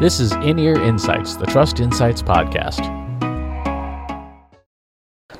This is In Ear Insights, the Trust Insights podcast.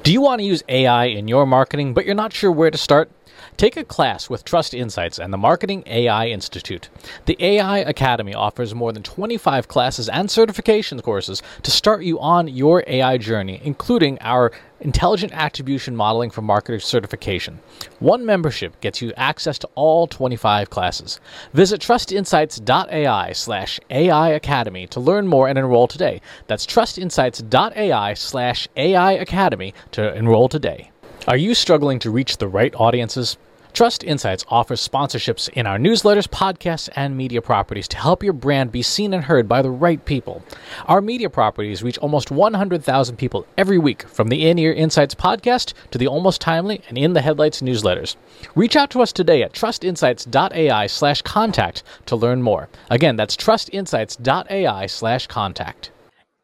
Do you want to use AI in your marketing, but you're not sure where to start? Take a class with Trust Insights and the Marketing AI Institute. The AI Academy offers more than 25 classes and certification courses to start you on your AI journey, including our Intelligent Attribution Modeling for Marketers certification. One membership gets you access to all 25 classes. Visit trustinsights.ai slash AI Academy to learn more and enroll today. That's trustinsights.ai slash AI Academy to enroll today. Are you struggling to reach the right audiences? Trust Insights offers sponsorships in our newsletters, podcasts, and media properties to help your brand be seen and heard by the right people. Our media properties reach almost 100,000 people every week, from the In Ear Insights podcast to the Almost Timely and In the Headlights newsletters. Reach out to us today at trustinsights.ai slash contact to learn more. Again, that's trustinsights.ai slash contact.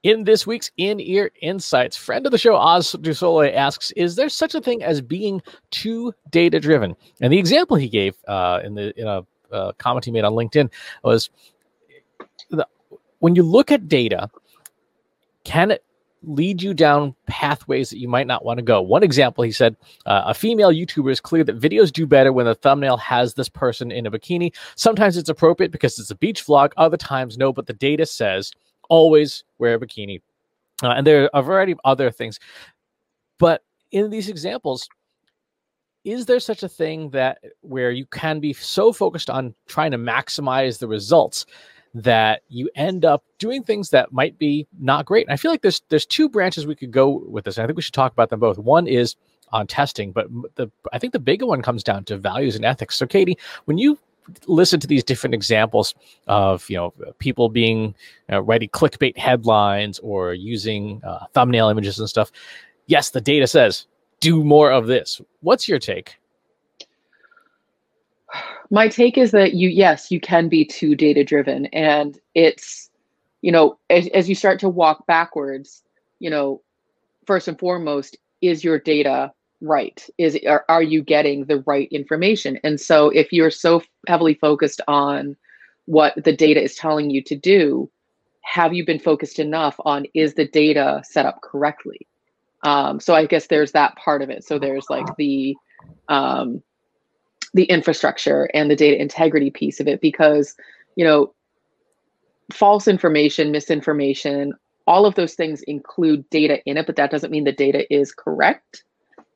In this week's In Ear Insights, friend of the show, Oz du Soleil asks, Is there such a thing as being too data driven? And the example he gave uh, in, the, in a uh, comment he made on LinkedIn was the, when you look at data, can it lead you down pathways that you might not want to go. One example, he said, uh, a female YouTuber is clear that videos do better when the thumbnail has this person in a bikini. Sometimes it's appropriate because it's a beach vlog, other times no, but the data says always wear a bikini. Uh, and there are a variety of other things. But in these examples, is there such a thing that where you can be so focused on trying to maximize the results that you end up doing things that might be not great? And I feel like there's there's two branches we could go with this. And I think we should talk about them both. One is on testing, but the I think the bigger one comes down to values and ethics. So, Katie, when you listen to these different examples of you know people being uh, writing clickbait headlines or using uh, thumbnail images and stuff. Yes the data says do more of this. What's your take? My take is that you yes you can be too data driven and it's you know as, as you start to walk backwards you know first and foremost is your data right is are, are you getting the right information? And so if you're so heavily focused on what the data is telling you to do have you been focused enough on is the data set up correctly? Um, so i guess there's that part of it. So there's like the um, the infrastructure and the data integrity piece of it because you know false information misinformation all of those things include data in it but that doesn't mean the data is correct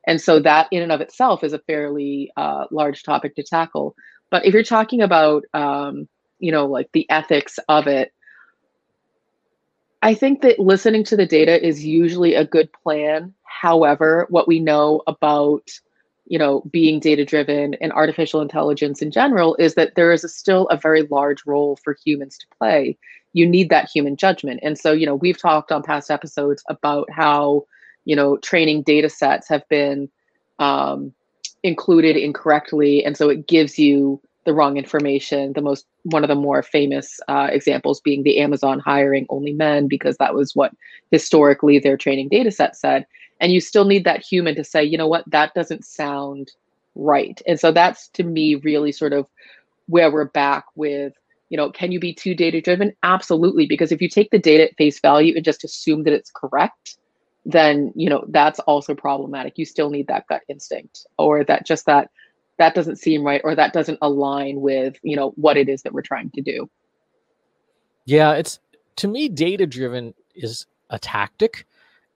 and so that in and of itself is a fairly uh, large topic to tackle. But if you're talking about, um, you know, like the ethics of it, I think that listening to the data is usually a good plan. However, what we know about, you know, being data driven and artificial intelligence in general is that there is a still a very large role for humans to play. You need that human judgment. And so, you know, we've talked on past episodes about how you know training data sets have been um, included incorrectly and so it gives you the wrong information. The most one of the more famous uh, examples being the amazon hiring only men because that was what historically their training data set said. And you still need that human to say you know what? That doesn't sound right. And so that's to me really sort of where we're back with you know can you be too data driven absolutely because if you take the data at face value and just assume that it's correct then you know that's also problematic. You still need that gut instinct or that just that that doesn't seem right or that doesn't align with you know what it is that we're trying to do. Yeah it's to me data driven is a tactic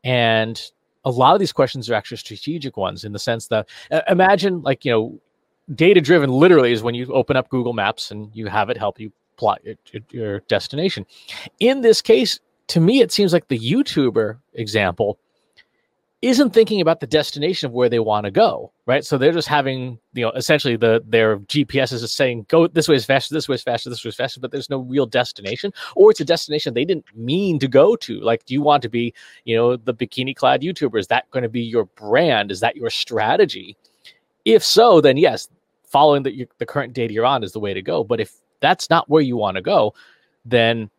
and a lot of these questions are actually strategic ones in the sense that uh, imagine like you know data driven literally is when you open up google maps and you have it help you plot your, your destination. In this case to me, it seems like the YouTuber example isn't thinking about the destination of where they want to go, right? So they're just having, you know, essentially the their GPS is just saying go this way is faster, this way is faster, this way is faster, but there's no real destination, or it's a destination they didn't mean to go to. Like, do you want to be, you know, the bikini clad YouTuber? Is that going to be your brand? Is that your strategy? If so, then yes, following the the current data you're on is the way to go. But if that's not where you want to go, then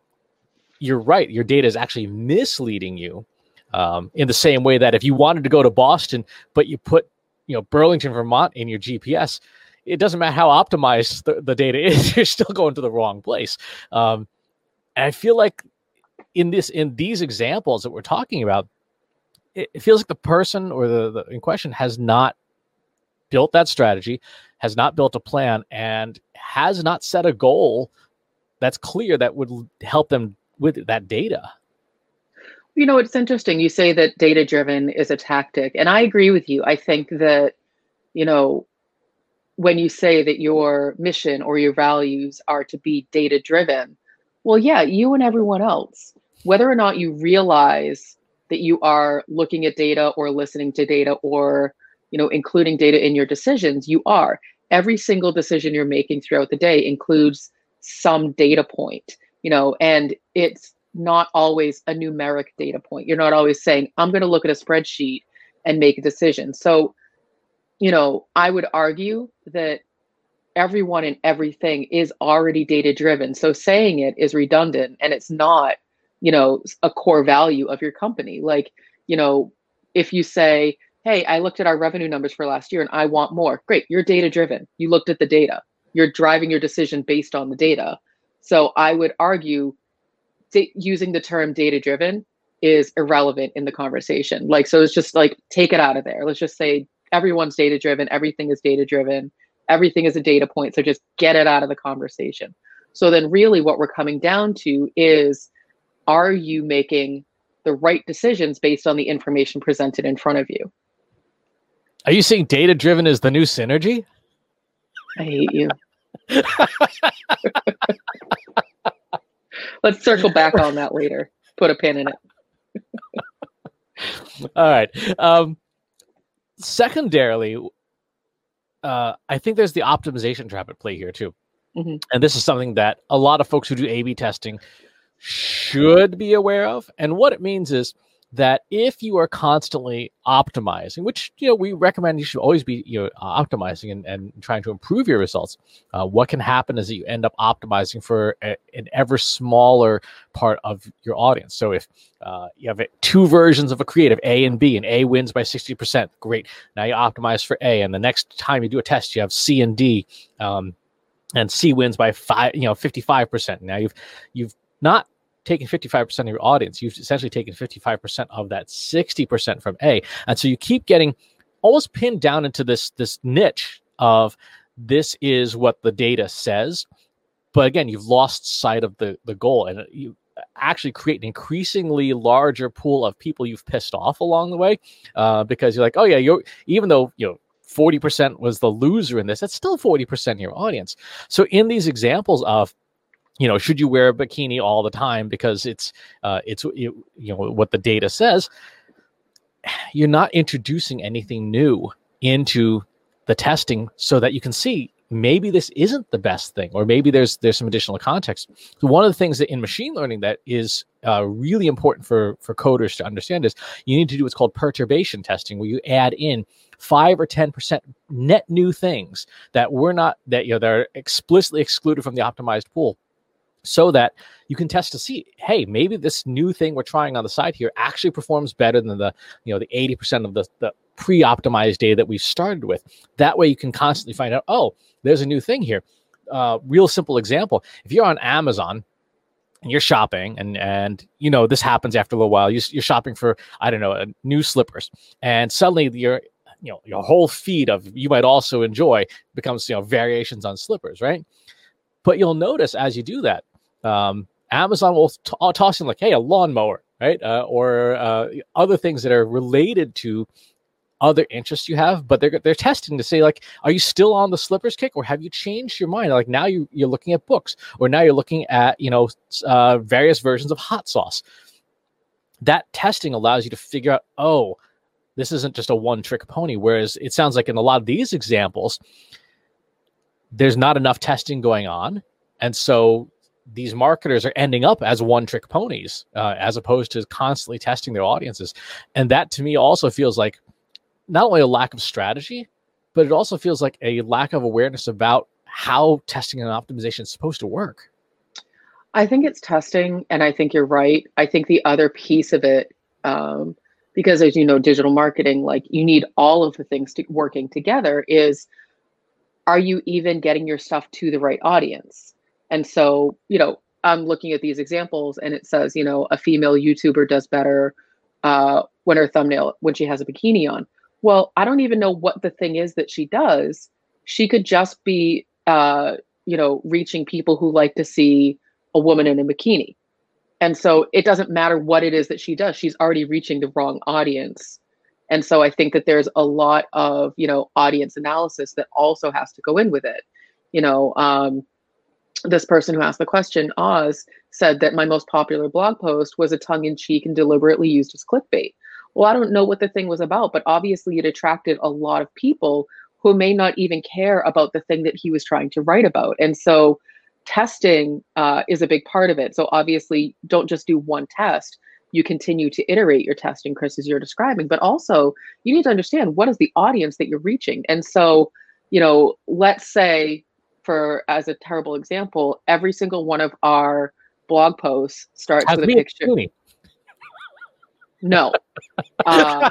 you're right. Your data is actually misleading you. Um, in the same way that if you wanted to go to Boston, but you put, you know, Burlington, Vermont in your GPS, it doesn't matter how optimized the, the data is, you're still going to the wrong place. Um, and I feel like in this in these examples that we're talking about, it, it feels like the person or the, the in question has not built that strategy, has not built a plan, and has not set a goal that's clear that would help them with that data. You know, it's interesting. You say that data driven is a tactic, and I agree with you. I think that, you know, when you say that your mission or your values are to be data driven, well, yeah, you and everyone else, whether or not you realize that you are looking at data or listening to data or, you know, including data in your decisions, you are. Every single decision you're making throughout the day includes some data point, you know, and it's not always a numeric data point. You're not always saying, I'm going to look at a spreadsheet and make a decision. So, you know, I would argue that everyone and everything is already data driven. So saying it is redundant and it's not, you know, a core value of your company. Like, you know, if you say, Hey, I looked at our revenue numbers for last year and I want more. Great. You're data driven. You looked at the data. You're driving your decision based on the data. So I would argue using the term data driven is irrelevant in the conversation. Like, so it's just like, take it out of there. Let's just say everyone's data driven, everything is data driven, everything is a data point. So just get it out of the conversation. So then, really, what we're coming down to is are you making the right decisions based on the information presented in front of you? Are you saying data driven is the new synergy? I hate you. Let's circle back on that later. Put a pin in it. All right. Um, secondarily, uh, I think there's the optimization trap at play here too. Mm-hmm. And this is something that a lot of folks who do A B testing should be aware of. And what it means is that if you are constantly optimizing, which you know we recommend you should always be you know optimizing and, and trying to improve your results, uh, what can happen is that you end up optimizing for a, an ever smaller part of your audience. So if uh, you have two versions of a creative, A and B, and A wins by sixty percent, great. Now you optimize for A, and the next time you do a test, you have C and D. Um, and C wins by five, you know, fifty-five percent. Now you've you've not taken 55% of your audience. You've essentially taken 55% of that 60% from A. And so you keep getting almost pinned down into this this niche of this is what the data says. But again, you've lost sight of the the goal and you actually create an increasingly larger pool of people you've pissed off along the way uh, because you're like, oh yeah, you're even though you know 40% was the loser in this, that's still 40% of your audience. So in these examples of you know, should you wear a bikini all the time because it's uh, it's you know what the data says? You're not introducing anything new into the testing so that you can see maybe this isn't the best thing or maybe there's there's some additional context so one of the things that in machine learning that is uh, really important for for coders to understand is you need to do what's called perturbation testing where you add in five or ten percent net new things that we're not that you know that are explicitly excluded from the optimized pool so that you can test to see hey maybe this new thing we're trying on the side here actually performs better than the you know the 80% of the, the pre-optimized data that we started with. That way you can constantly find out oh there's a new thing here. Uh, real simple example if you're on amazon and you're shopping and and you know this happens after a little while you, you're shopping for i don't know new slippers and suddenly your you know your whole feed of you might also enjoy becomes you know variations on slippers right? But you'll notice as you do that um, Amazon will t- uh, toss in like, hey, a lawnmower, right? Uh, or uh, other things that are related to other interests you have, but they're they're testing to say like, are you still on the slippers kick, or have you changed your mind? Like now you you're looking at books, or now you're looking at you know uh, various versions of hot sauce. That testing allows you to figure out, oh, this isn't just a one trick pony. Whereas it sounds like in a lot of these examples, there's not enough testing going on, and so these marketers are ending up as one trick ponies uh, as opposed to constantly testing their audiences. And that to me also feels like not only a lack of strategy, but it also feels like a lack of awareness about how testing and optimization is supposed to work. I think it's testing, and I think you're right. I think the other piece of it, um, because as you know, digital marketing, like you need all of the things to, working together, is are you even getting your stuff to the right audience? And so, you know, I'm looking at these examples and it says, you know, a female YouTuber does better uh, when her thumbnail when she has a bikini on. Well, I don't even know what the thing is that she does. She could just be, uh, you know, reaching people who like to see a woman in a bikini. And so it doesn't matter what it is that she does, she's already reaching the wrong audience. And so I think that there's a lot of, you know, audience analysis that also has to go in with it. You know, um, this person who asked the question, Oz, said that my most popular blog post was a tongue in cheek and deliberately used as clickbait. Well, I don't know what the thing was about, but obviously it attracted a lot of people who may not even care about the thing that he was trying to write about. And so testing uh, is a big part of it. So obviously, don't just do one test. You continue to iterate your testing, Chris, as you're describing, but also you need to understand what is the audience that you're reaching. And so, you know, let's say for as a terrible example, every single one of our blog posts starts with a picture. No. Uh,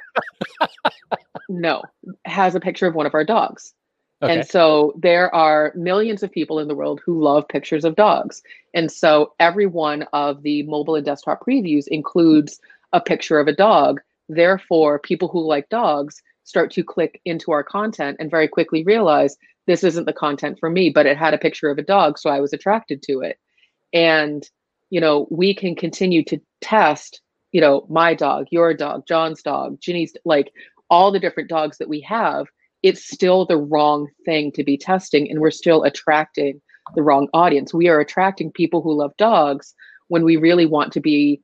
no. Has a picture of one of our dogs. Okay. And so there are millions of people in the world who love pictures of dogs. And so every one of the mobile and desktop previews includes a picture of a dog. Therefore, people who like dogs start to click into our content and very quickly realize this isn't the content for me, but it had a picture of a dog. So I was attracted to it. And, you know, we can continue to test, you know, my dog, your dog, John's dog, Ginny's, like all the different dogs that we have it's still the wrong thing to be testing and we're still attracting the wrong audience. We are attracting people who love dogs when we really want to be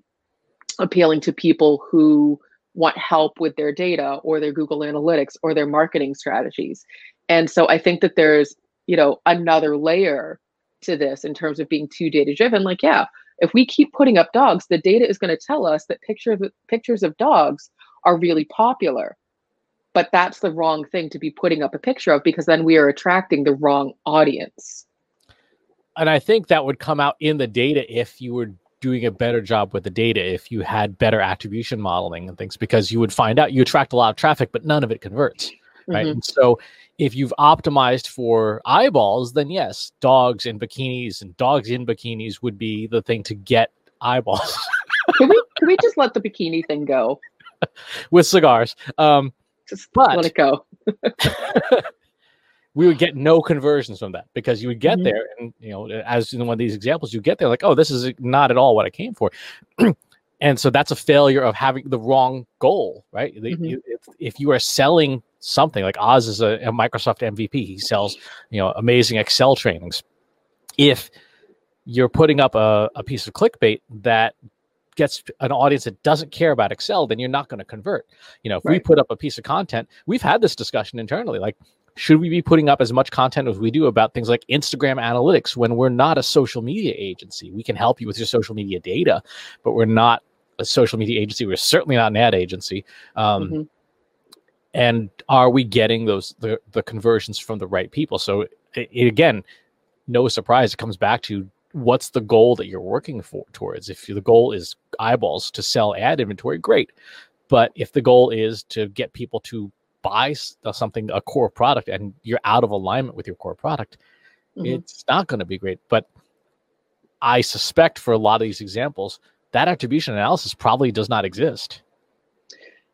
appealing to people who want help with their data or their Google Analytics or their marketing strategies. And so I think that there's, you know, another layer to this in terms of being too data driven. Like, yeah, if we keep putting up dogs, the data is going to tell us that pictures pictures of dogs are really popular. But that's the wrong thing to be putting up a picture of because then we are attracting the wrong audience. And i think that would come out in the data if you were doing a better job with the data if you had better attribution modeling and things because you would find out you attract a lot of traffic but none of it converts right mm-hmm. and so if you've optimized for eyeballs then yes dogs in bikinis and dogs in bikinis would be the thing to get eyeballs can we can we just let the bikini thing go with cigars um just but, let it go. we would get no conversions from that because you would get mm-hmm. there and you know as in one of these examples you get there like oh this is not at all what i came for and so that's a failure of having the wrong goal right mm-hmm. if, if, you are selling something like oz is a, a microsoft mvp he sells you know amazing excel trainings if you're putting up a, a piece of clickbait that gets an audience that doesn't care about Excel, then you're not going to convert. You know, if right. we put up a piece of content, we've had this discussion internally, like, should we be putting up as much content as we do about things like Instagram analytics when we're not a social media agency? We can help you with your social media data, but we're not a social media agency. We're certainly not an ad agency. Um, mm-hmm. And are we getting those the, the conversions from the right people? So it, it, again, no surprise, it comes back to what's the goal that you're working for towards? If the goal is eyeballs to sell ad inventory great. But if the goal is to get people to buy something a core product and you're out of alignment with your core product mm-hmm. it's not going to be great. But i suspect for a lot of these examples that attribution analysis probably does not exist.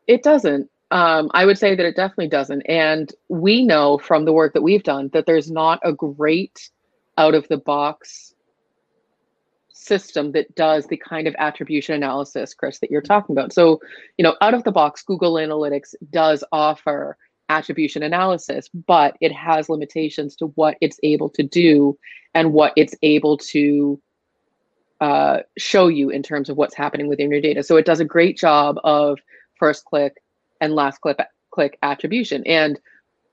It doesn't um, i would say that it definitely doesn't and we know from the work that we've done that there's not a great out of the box system that does the kind of attribution analysis, Chris, that you're talking about. So, you know, out of the box, Google Analytics does offer attribution analysis, but it has limitations to what it's able to do and what it's able to uh, show you in terms of what's happening within your data. So it does a great job of first click and last click click attribution. And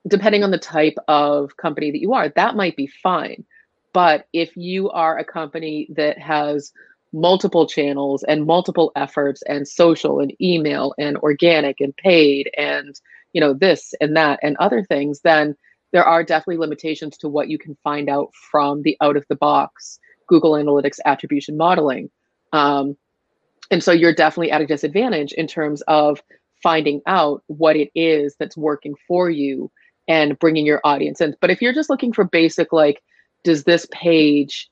depending on the type of company that you are, that might be fine. But if you are a company that has multiple channels and multiple efforts and social and email and organic and paid and you know this and that and other things then there are definitely limitations to what you can find out from the out of the box google analytics attribution modeling um, and so you're definitely at a disadvantage in terms of finding out what it is that's working for you and bringing your audience in but if you're just looking for basic like does this page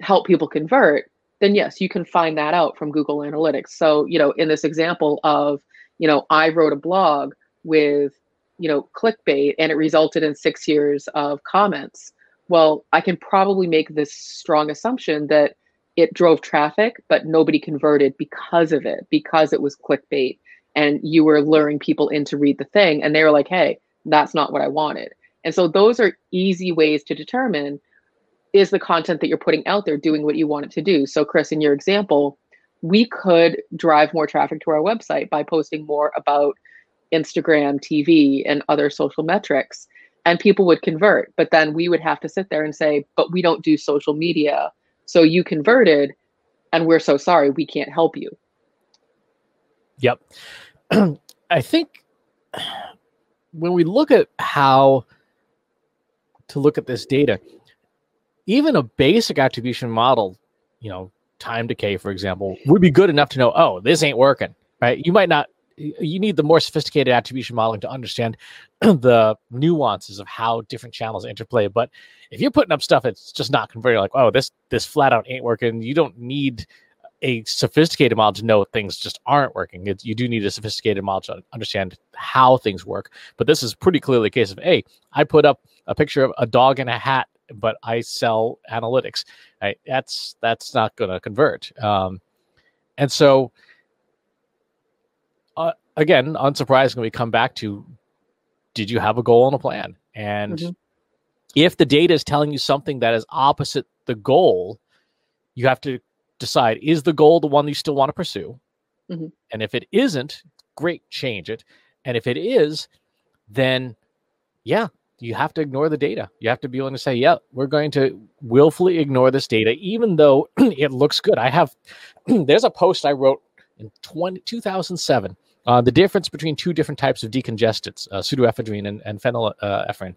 help people convert, then yes, you can find that out from Google Analytics. So, you know, in this example of, you know, I wrote a blog with, you know, clickbait and it resulted in six years of comments. Well, I can probably make this strong assumption that it drove traffic, but nobody converted because of it, because it was clickbait and you were luring people in to read the thing. And they were like, hey, that's not what I wanted. And so those are easy ways to determine is the content that you're putting out there doing what you want it to do? So, Chris, in your example, we could drive more traffic to our website by posting more about Instagram, TV, and other social metrics, and people would convert. But then we would have to sit there and say, but we don't do social media. So you converted, and we're so sorry, we can't help you. Yep. I think when we look at how to look at this data, even a basic attribution model, you know, time decay, for example, would be good enough to know, oh, this ain't working, right? You might not, you need the more sophisticated attribution modeling to understand the nuances of how different channels interplay. But if you're putting up stuff it's just not converting, like, oh, this this flat out ain't working, you don't need a sophisticated model to know things just aren't working. It's, you do need a sophisticated model to understand how things work. But this is pretty clearly a case of, hey, I put up a picture of a dog in a hat but I sell analytics. Right? That's that's not going to convert. Um, and so, uh, again, unsurprisingly, we come back to: Did you have a goal and a plan? And mm-hmm. if the data is telling you something that is opposite the goal, you have to decide: Is the goal the one you still want to pursue? Mm-hmm. And if it isn't, great, change it. And if it is, then yeah, you have to ignore the data. You have to be willing to say, yeah, we're going to willfully ignore this data, even though it looks good. I have, there's a post I wrote in 20, 2007 uh, the difference between two different types of decongestants, uh, pseudoephedrine and, and phenylephrine.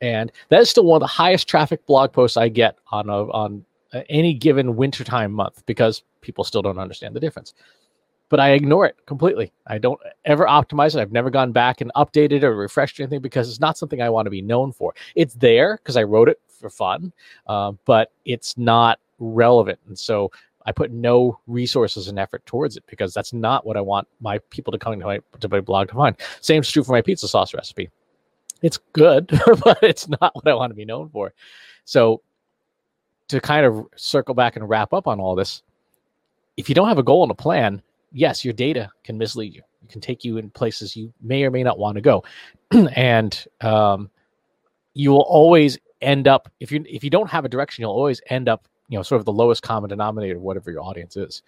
And that is still one of the highest traffic blog posts I get on a, on any given wintertime month because people still don't understand the difference but I ignore it completely. I don't ever optimize it. I've never gone back and updated or refreshed anything because it's not something I want to be known for. It's there because I wrote it for fun, uh, but it's not relevant. And so I put no resources and effort towards it because that's not what I want my people to come to my, to my blog to find. Same is true for my pizza sauce recipe. It's good, but it's not what I want to be known for. So to kind of circle back and wrap up on all this, if you don't have a goal and a plan, yes, your data can mislead you. It can take you in places you may or may not want to go, and um, you will always end up if you if you don't have a direction, you'll always end up you know sort of the lowest common denominator, whatever your audience is.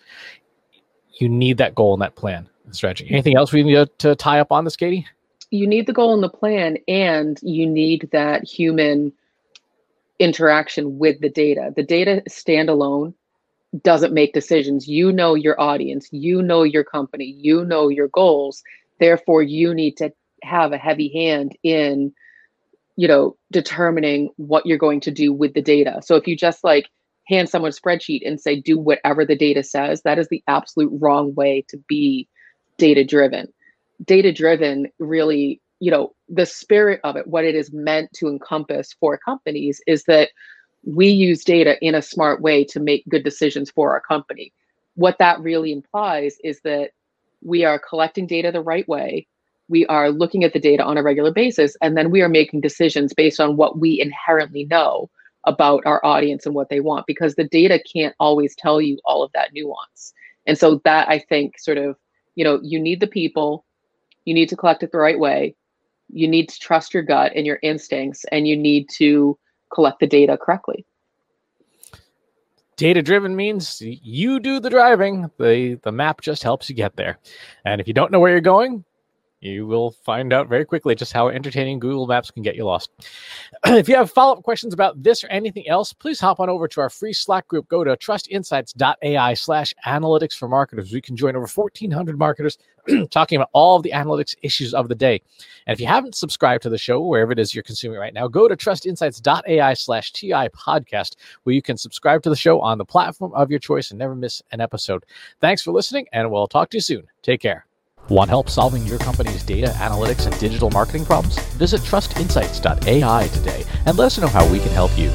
You need that goal and that plan and strategy. Anything else we need to, to tie up on this, Katie? You need the goal and the plan, and you need that human interaction with the data. The data standalone doesn't make decisions. You know your audience, you know your company, you know your goals. Therefore, you need to have a heavy hand in, you know, determining what you're going to do with the data. So if you just like hand someone a spreadsheet and say, do whatever the data says, that is the absolute wrong way to be data driven. Data driven really, you know, the spirit of it, what it is meant to encompass for companies is that we use data in a smart way to make good decisions for our company. What that really implies is that we are collecting data the right way. We are looking at the data on a regular basis, and then we are making decisions based on what we inherently know about our audience and what they want, because the data can't always tell you all of that nuance. And so, that I think sort of, you know, you need the people, you need to collect it the right way, you need to trust your gut and your instincts, and you need to collect the data correctly. Data driven means you do the driving. The the map just helps you get there. And if you don't know where you're going, you will find out very quickly just how entertaining Google Maps can get you lost. if you have follow up questions about this or anything else, please hop on over to our free Slack group. Go to trustinsights.ai slash analytics for marketers. We can join over 1,400 marketers talking about all of the analytics issues of the day. And if you haven't subscribed to the show, wherever it is you're consuming right now, go to trustinsights.ai slash TI podcast, where you can subscribe to the show on the platform of your choice and never miss an episode. Thanks for listening, and we'll talk to you soon. Take care. Want help solving your company's data, analytics, and digital marketing problems? Visit trustinsights.ai today and let us know how we can help you.